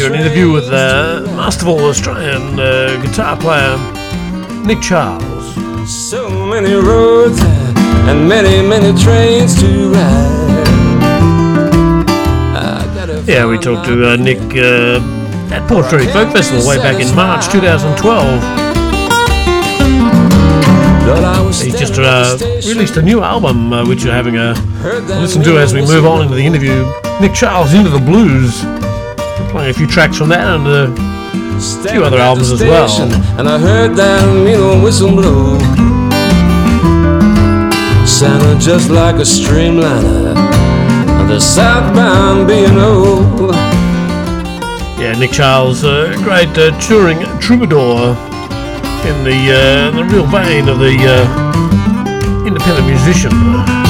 Here, an interview with uh, masterful Australian uh, guitar player Nick Charles. So many roads and many, many trains to ride. Yeah, we talked to uh, Nick uh, at Port Fairy Folk Festival way back in March 2012. Lord, He just uh, released a new album, uh, which you're having a listen to as we move on into the interview. Nick Charles into the blues, playing a few tracks from that and a few other albums as well. And I heard that old whistle blow. Sounded just like a streamliner on the southbound B&O. yeah, Nick Charles, a great uh, touring troubadour in the uh, the real vein of the uh, independent musician.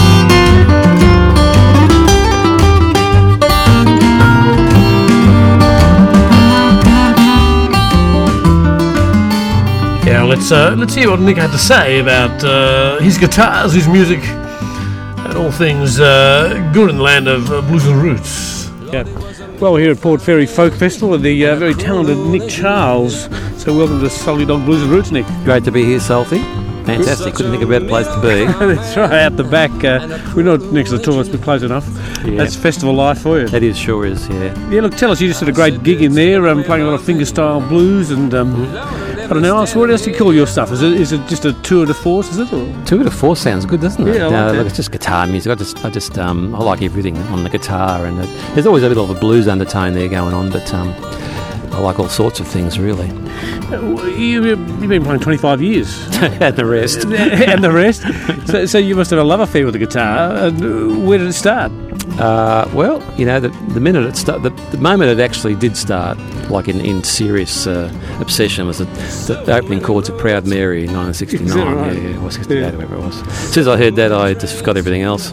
Yeah, let's uh, let's hear what Nick had to say about uh, his guitars, his music, and all things uh, good in the land of uh, blues and roots. Yeah. Well, we're here at Port Fairy Folk Festival with the uh, very talented Nick Charles. So, welcome to Salty Dog Blues and Roots, Nick. Great to be here, Salty. Fantastic. Couldn't think of a better place to be. That's right, out the back. Uh, we're not next to the toilets, but close enough. Yeah. That's festival life for you. That is sure is, yeah. Yeah, look, tell us, you just had a great gig in there, um, playing a lot of fingerstyle blues, and um, I don't know, so what else do you call your stuff? Is it is it just a tour de force? Is it? Or? Two to four sounds good, doesn't it? Yeah, I like Uh, that. look, it's just guitar music. I just, I just, um, I like everything on the guitar, and it, there's always a bit of a blues undertone there going on, but um, I like all sorts of things really, Uh, You, you've been playing 25 years. and the rest. and the rest. So, so you must have a love affair with the guitar. And where did it start? Uh, well, you know, the, the minute it start, the, the moment it actually did start, like in, in serious uh, obsession, was the, the opening chords of Proud Mary in 1969. Is right? Yeah, yeah, or 68, Yeah. whatever it was. As soon as I heard that, I just forgot everything else.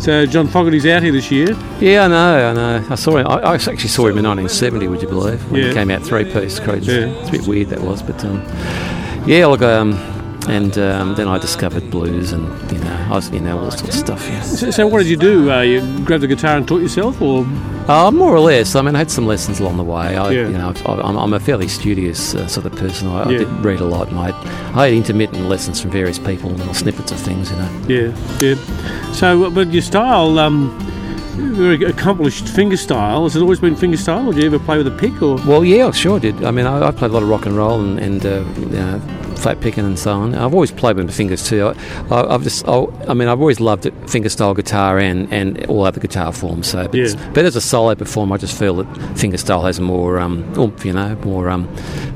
So John Fogerty's out here this year. Yeah, I know, I know. I saw him. I, I actually saw him in 1970. Would you believe? When Yeah. he came out three piece. Crazy. Yeah. It's a bit weird that was, but um, yeah. Look, um, and um, then I discovered blues, and you know, I was, you know, all sorts of stuff. Yeah. So, so what did you do? Uh, you grabbed the guitar and taught yourself, or Uh, more or less. I mean, I had some lessons along the way. I, Yeah. You know, I, I'm, I'm a fairly studious uh, sort of person. I, I did read a lot, and I had, I had intermittent lessons from various people, little snippets of things. You know. yeah, yeah. So, uh, but your style, um, very accomplished finger style. Has it always been finger style, or did you ever play with a pick? Or Well, yeah, I sure did. I mean, I, I played a lot of rock and roll and, and uh, you know, flat picking and so on. I've always played with my fingers too. I, I've just, I, I mean, I've always loved it, fingerstyle guitar and, and all other guitar forms. So, but, Yeah. but as a solo performer, I just feel that fingerstyle has more um, oomph, you know, more um,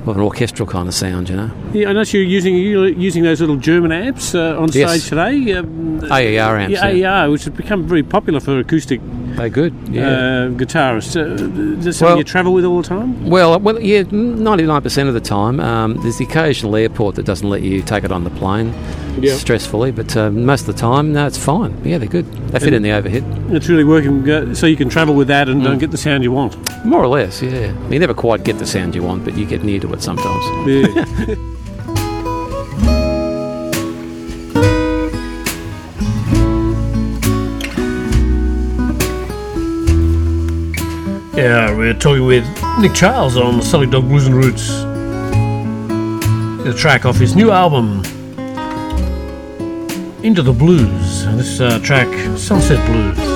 of an orchestral kind of sound, you know. yeah, I noticed you're using you're using those little German amps uh, on Yes. stage today. Um, AER amps, yeah, yeah. AER, which has become very popular for acoustic They're good, yeah. uh, guitarists. Uh, is Well- you travel with all the time? Well, well, yeah, ninety-nine percent of the time. Um, there's the occasional airport that doesn't let you take it on the plane, Yeah. stressfully. But um, most of the time, no, it's fine. Yeah, they're good. They fit in the overhead, It's really working, so you can travel with that and Mm. uh, get the sound you want. more or less. Yeah, you never quite get the sound you want, but you get near to it sometimes. Yeah. Yeah, we're talking with Nick Charles on the Salty Dog Blues and Roots. The track off his new album, Into the Blues. This uh, track, Sunset Blues.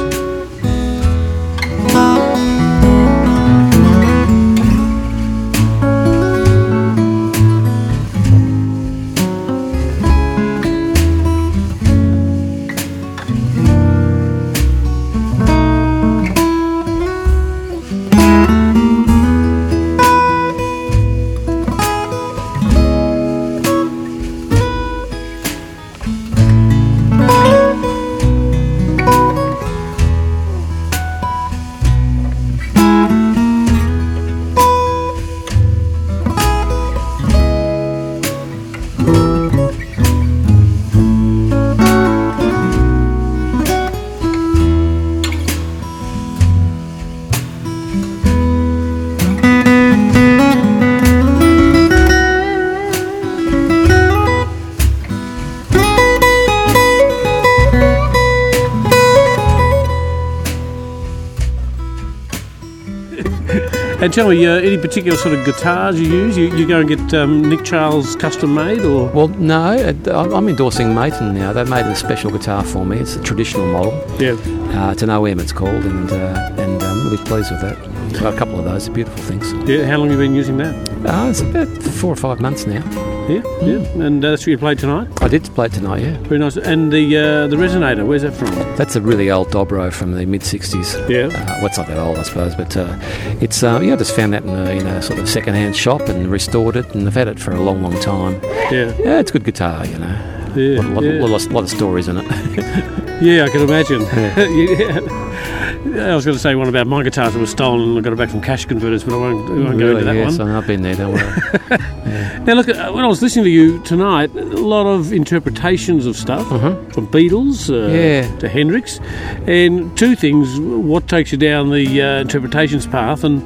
Tell me, uh, any particular sort of guitars you use? You, you go and get um, Nick Charles custom made, or Well, no, I'm I'm endorsing Maton now. They've made a special guitar for me. It's a traditional model. yeah, Uh, it's an OM, it's called, and uh, and I'm really pleased with that. Got a couple of those, they're beautiful things. yeah. How long have you been using that? Uh, it's about four or five months now. Yeah, yeah. And uh, that's what you played tonight. I did play it tonight, yeah. Very nice. And the uh, the resonator, where's that from? That's a really old Dobro from the mid '60s. Yeah. Uh, well, it's not that old, I suppose, but uh, it's uh, yeah. I just found that in a, in a sort of second-hand shop and restored it, and I've had it for a long, long time. Yeah, Yeah, it's a good guitar, you know. yeah, lot, lot, yeah. lot, lot of stories in it. Yeah, I can imagine. yeah. I was going to say one about my guitars that was stolen and I got it back from cash converters, but I won't, I won't go into that yes, one. I've been there. Don't worry. Now, look, uh, when I was listening to you tonight, a lot of interpretations of stuff from Beatles uh. Yeah. to Hendrix, and two things: what takes you down the uh, interpretations path, and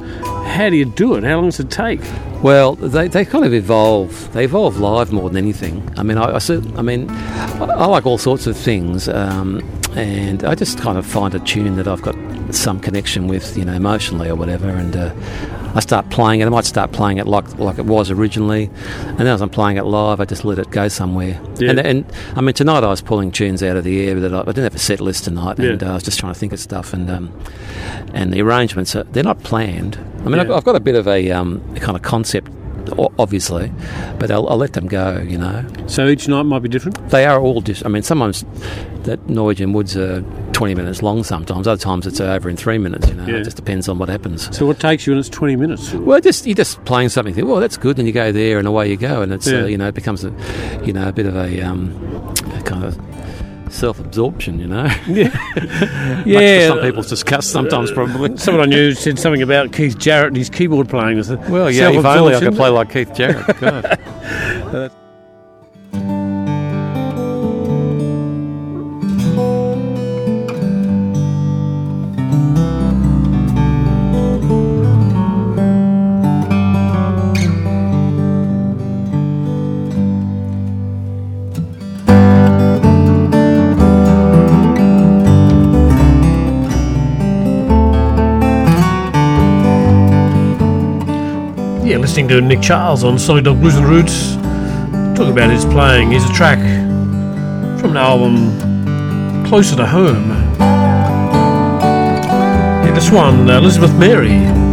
how do you do it? How long does it take? Well, they, they kind of evolve. They evolve live more than anything. I mean, I, I, I mean, I, like all sorts of things, um, and I just kind of find a tune that I've got some connection with, you know, emotionally or whatever, and uh, I start playing it. I might start playing it like like it was originally, and then as I'm playing it live, I just let it go somewhere. Yeah. And, and I mean, tonight I was pulling tunes out of the air that I, I didn't have a set list tonight, and Yeah. uh, I was just trying to think of stuff, and um, and the arrangements are, they're not planned. I mean, I've, I've got a bit of a, um, a kind of concept, obviously, but I'll, I'll let them go. You know, So each night might be different. they are all just. I mean, sometimes that Norwegian Woods are twenty minutes long. Sometimes, other times it's over in three minutes. You know, Yeah. it just depends on what happens. So what takes you when it's twenty minutes? Well, just you're just playing something. Think, well, that's good, and you go there, and away you go, and it's Yeah. uh, you know it becomes a you know a bit of a, um, a kind of self-absorption. You know, Yeah, yeah. some people's disgust sometimes probably. Someone I knew said something about Keith Jarrett and his keyboard playing. Well, yeah, if only I could play like Keith Jarrett. listening to Nick Charles on Salty Dog Blues and Roots, talking about his playing. Here's a track from an album Closer to Home. Yeah, this one, uh, Elizabeth Mary.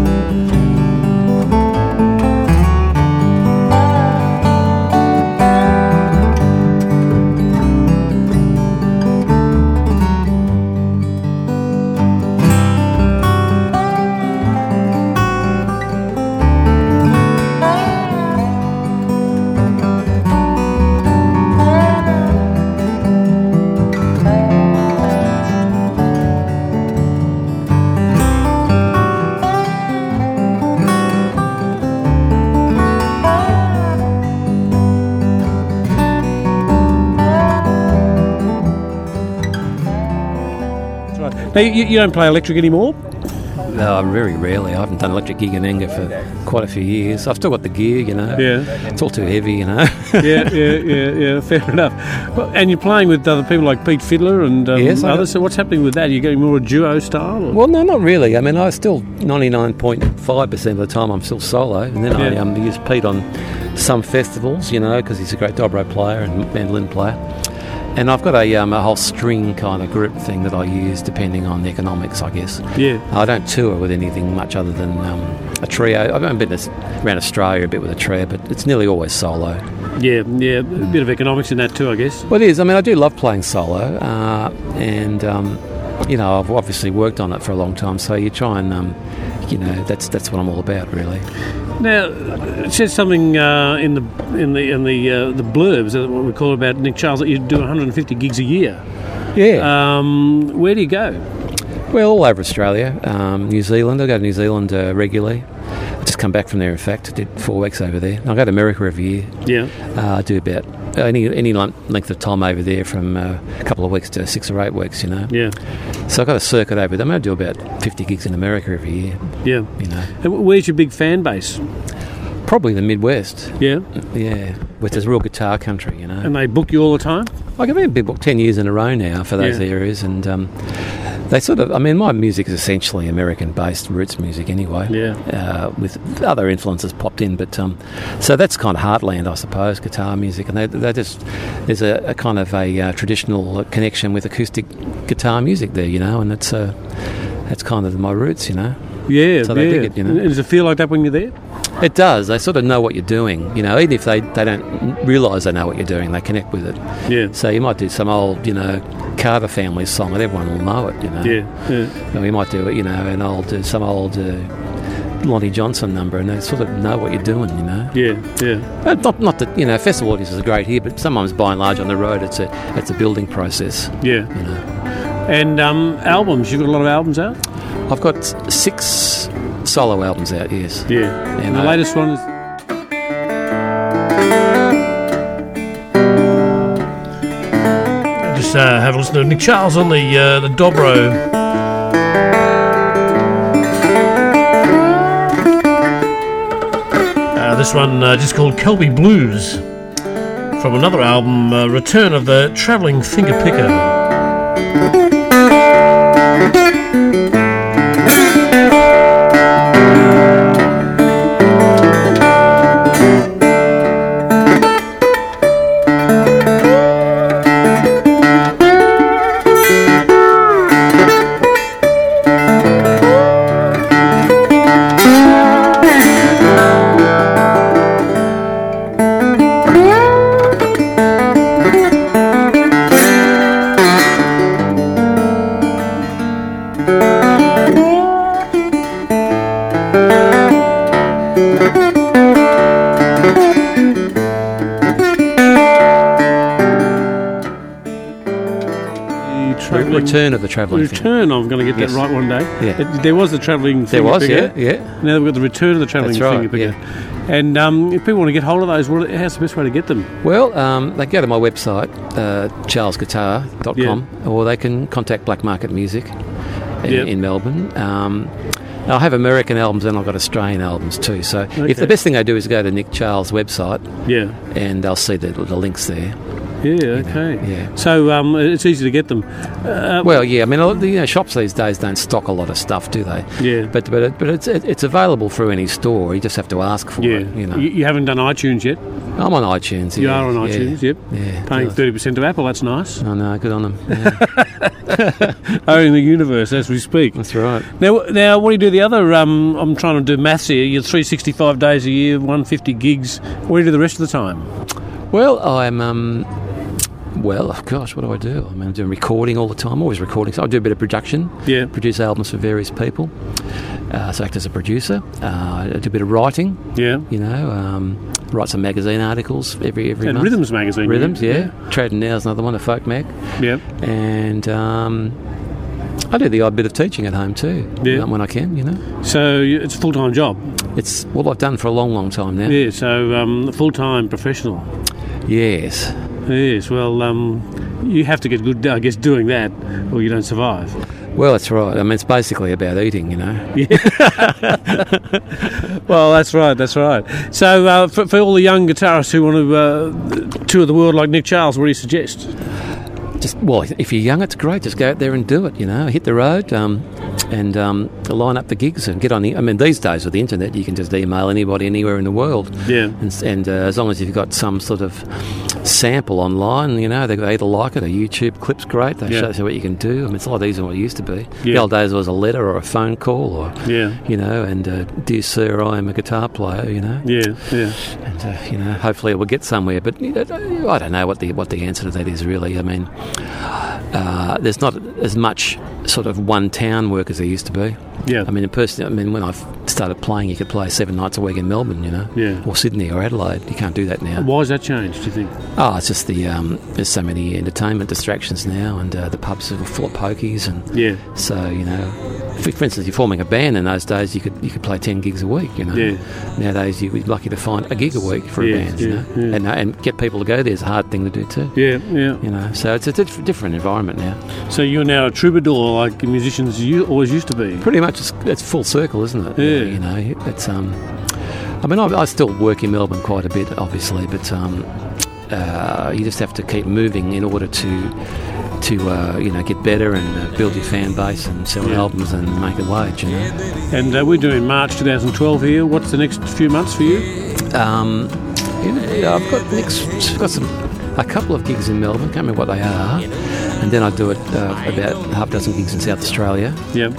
Now, you, you don't play electric anymore? No, very rarely. I haven't done electric gig in anger for quite a few years. I've still got the gear, you know. Yeah. It's all too heavy, you know. yeah, yeah, yeah, yeah. Fair enough. Well, and you're playing with other people like Pete Fidler and um, Yes, others. So what's happening with that? Are you getting more a duo style? Or? well, no, not really. I mean, I still 99.5% of the time I'm still solo, and then I um, use Pete on some festivals, you know, because he's a great dobro player and mandolin player. And I've got a, um, a whole string kind of group thing that I use depending on the economics, I guess. yeah. I don't tour with anything much other than um, a trio. I've been around Australia a bit with a trio, but it's nearly always solo. Yeah, yeah. A bit of economics in that too, I guess. Well, it is. I mean, I do love playing solo, uh, and um, you know, I've obviously worked on it for a long time. So you try and, um, you know, that's that's what I'm all about, really. Now, it says something uh, in the in the in the uh, the blurbs, what we call about Nick Charles, that you do 150 gigs a year. Yeah. Um, where do you go? well, all over Australia, um, New Zealand. I go to New Zealand uh, regularly. I just come back from there. In fact, I did four weeks over there. I go to America every year. Yeah, Uh, I do about any any length length of time over there, from uh, a couple of weeks to six or eight weeks. You know. yeah, So I've got a circuit over there. I'm going to do about 50 gigs in America every year, yeah. you know. And where's your big fan base? Probably the Midwest, Yeah, yeah, which is real guitar country, you know. and they book you all the time. Like I've been booked book 10 years in a row now for those Yeah. areas, and um, They sort of, I mean, my music is essentially American-based roots music anyway. Yeah. Uh, with other influences popped in, but um, so that's kind of heartland, I suppose, guitar music, and they, they just there's a, a kind of a uh, traditional connection with acoustic guitar music there, you know, and it's uh, that's kind of my roots, you know. Yeah, So they yeah. dig it, you know. Does it feel like that when you're there? It does. They sort of know what you're doing, you know. Even if they, they don't realise they know what you're doing, they connect with it. Yeah. So you might do some old, you know, Carter family song, and everyone will know it, you know. Yeah, yeah. We might do it, you know, an old uh, some old uh, Lonnie Johnson number, and they sort of know what you're doing, you know. Yeah, yeah. Not, not that you know, festival audiences are great here, but sometimes by and large on the road, it's a it's a building process, Yeah. you know. And um, albums, you've got a lot of albums out? I've got six solo albums out, yes. Yeah. And the uh, latest one is. Just uh, have a listen to Nick Charles on the uh, the Dobro. Uh, this one uh, just called Kelby Blues from another album, uh, Return of the Travelling Finger Picker. Travelling. Return. I'm going to get Yes. that right one day. Yeah. It- there was the travelling. There was, picker. yeah, yeah. Now we've got the return of the travelling That's finger right. And um, if people want to get hold of those, how's the best way to get them? Well, um, they go to my website, uh, charlesguitar.com, or they can contact Black Market Music in, Yep. in Melbourne. Um, I have American albums and I've got Australian albums too. So Okay. if the best thing I do is go to Nick Charles' website Yeah. and they'll see the, the links there. Yeah. Okay. yeah. So um, it's easy to get them. Uh, Well, yeah, I mean, the you know, shops these days don't stock a lot of stuff, do they? yeah. But but it, but it's it, it's available through any store. You just have to ask for yeah. it. You know, you, you haven't done iTunes yet. I'm on iTunes. You yeah, are on yeah, iTunes. Yep. Yeah, Paying thirty percent to Apple. That's nice. I know, good on them. Yeah, Owning the universe as we speak. that's right. Now, now, what do you do? The other, um, I'm trying to do maths here. You're 365 days a year, 150 gigs. What do you do the rest of the time? Well, I'm. Um, well, oh gosh, what do I do? I mean, I'm doing recording all the time. always recording. So I do a bit of production. Yeah. Produce albums for various people. Uh, so I act as a producer. Uh, I do a bit of writing. Yeah. You know, um, write some magazine articles every every And month. Rhythms magazine. Rhythms, yeah. Trad and Now's another one, a folk mag. Yeah. And um, I do the odd bit of teaching at home too. Yeah. When I can, you know. So it's a full time job. It's what I've done for a long, long time now. Yeah. So um, full time professional. Yes. Yes. Well, um, you have to get good, I guess, doing that, or you don't survive. Well, that's right. I mean, it's basically about eating, you know. Yeah. Well, that's right. That's right. So uh, for, for all the young guitarists who want to uh, tour the world like Nick Charles, what do you suggest? just well, if you're young, it's great. Just go out there and do it. You know, hit the road um, and um, line up the gigs and get on the. I mean, these days with the internet, you can just email anybody anywhere in the world. Yeah. And, and uh, as long as you've got some sort of sample online, you know, they, they either like it. A YouTube clip's great. They Yeah. show you what you can do. I mean, it's a lot easier than what it used to be. The old days it was a letter or a phone call or Yeah. you know, and uh, dear sir, I am a guitar player. You know. Yeah. Yeah. And uh, you know, hopefully it will get somewhere. But you know, I don't know what the what the answer to that is really. I mean, uh, there's not as much sort of one town work as there used to be. Yeah. I mean, personally, I mean, when I started playing, you could play seven nights a week in Melbourne, you know, Yeah. or Sydney or Adelaide. You can't do that now. Why has that changed? Do you think? Oh, it's just the um, there's so many entertainment distractions now, and uh, the pubs are full of pokies, and Yeah. so you know, for, for instance, you're forming a band in those days, you could you could play ten gigs a week. You know, Yeah. nowadays you're lucky to find a gig a week for Yeah, a band. you know, yeah. and uh, and get people to go there is a hard thing to do too. Yeah. Yeah. You know, so it's a diff- different environment now. So you're now a troubadour, like musicians you always used to be. Pretty much, it's, it's full circle, isn't it? Yeah. You know, it's um. I mean, I, I still work in Melbourne quite a bit, obviously, but um, uh, you just have to keep moving in order to to uh, you know get better and uh, build your fan base and sell Yeah. albums and make a wage. You know. And uh, we're doing March 2012 here. What's the next few months for you? Um, yeah, I've got next I've got some a couple of gigs in Melbourne. Can't remember what they are. And then I do it uh, about half a dozen gigs in South Australia. Yeah.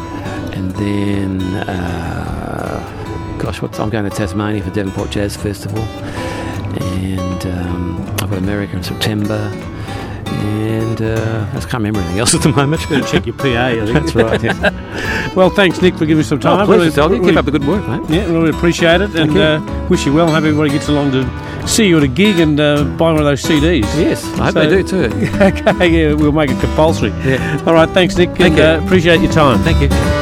And then, uh, gosh, I'm going to Tasmania for Devonport Jazz Festival. And um, I've got America in September. And uh, I just can't remember anything else at the moment. Just going to check your PA, I think. That's right. Yeah. Well, thanks, Nick, for giving us some time. oh, pleasure, Really- really- Keep up the good work, mate. Yeah, we really appreciate it, and you. uh, wish you well. Hope everybody gets along to see you at a gig and uh, buy one of those CDs. Yes, I hope So- they do too. okay, yeah, we'll make it compulsory. Yeah. All right, thanks, Nick, Thank and you. Uh, appreciate your time. Thank you.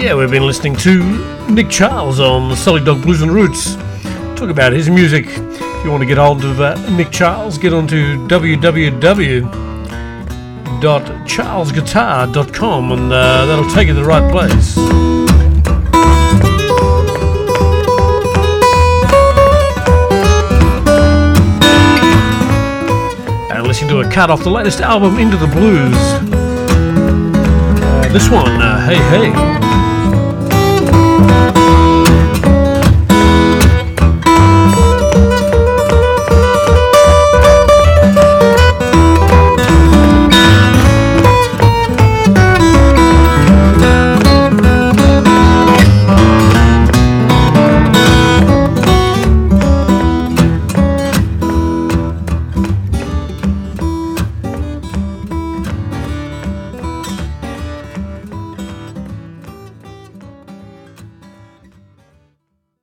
Yeah, we've been listening to Nick Charles on the Salty Dog Blues and Roots. Talk about his music. If you want to get hold of uh, Nick Charles, get onto www.charlesguitar.com and uh, that'll take you to the right place. To a cut off the latest album, Into the Blues. Uh, this one, uh, Hey Hey.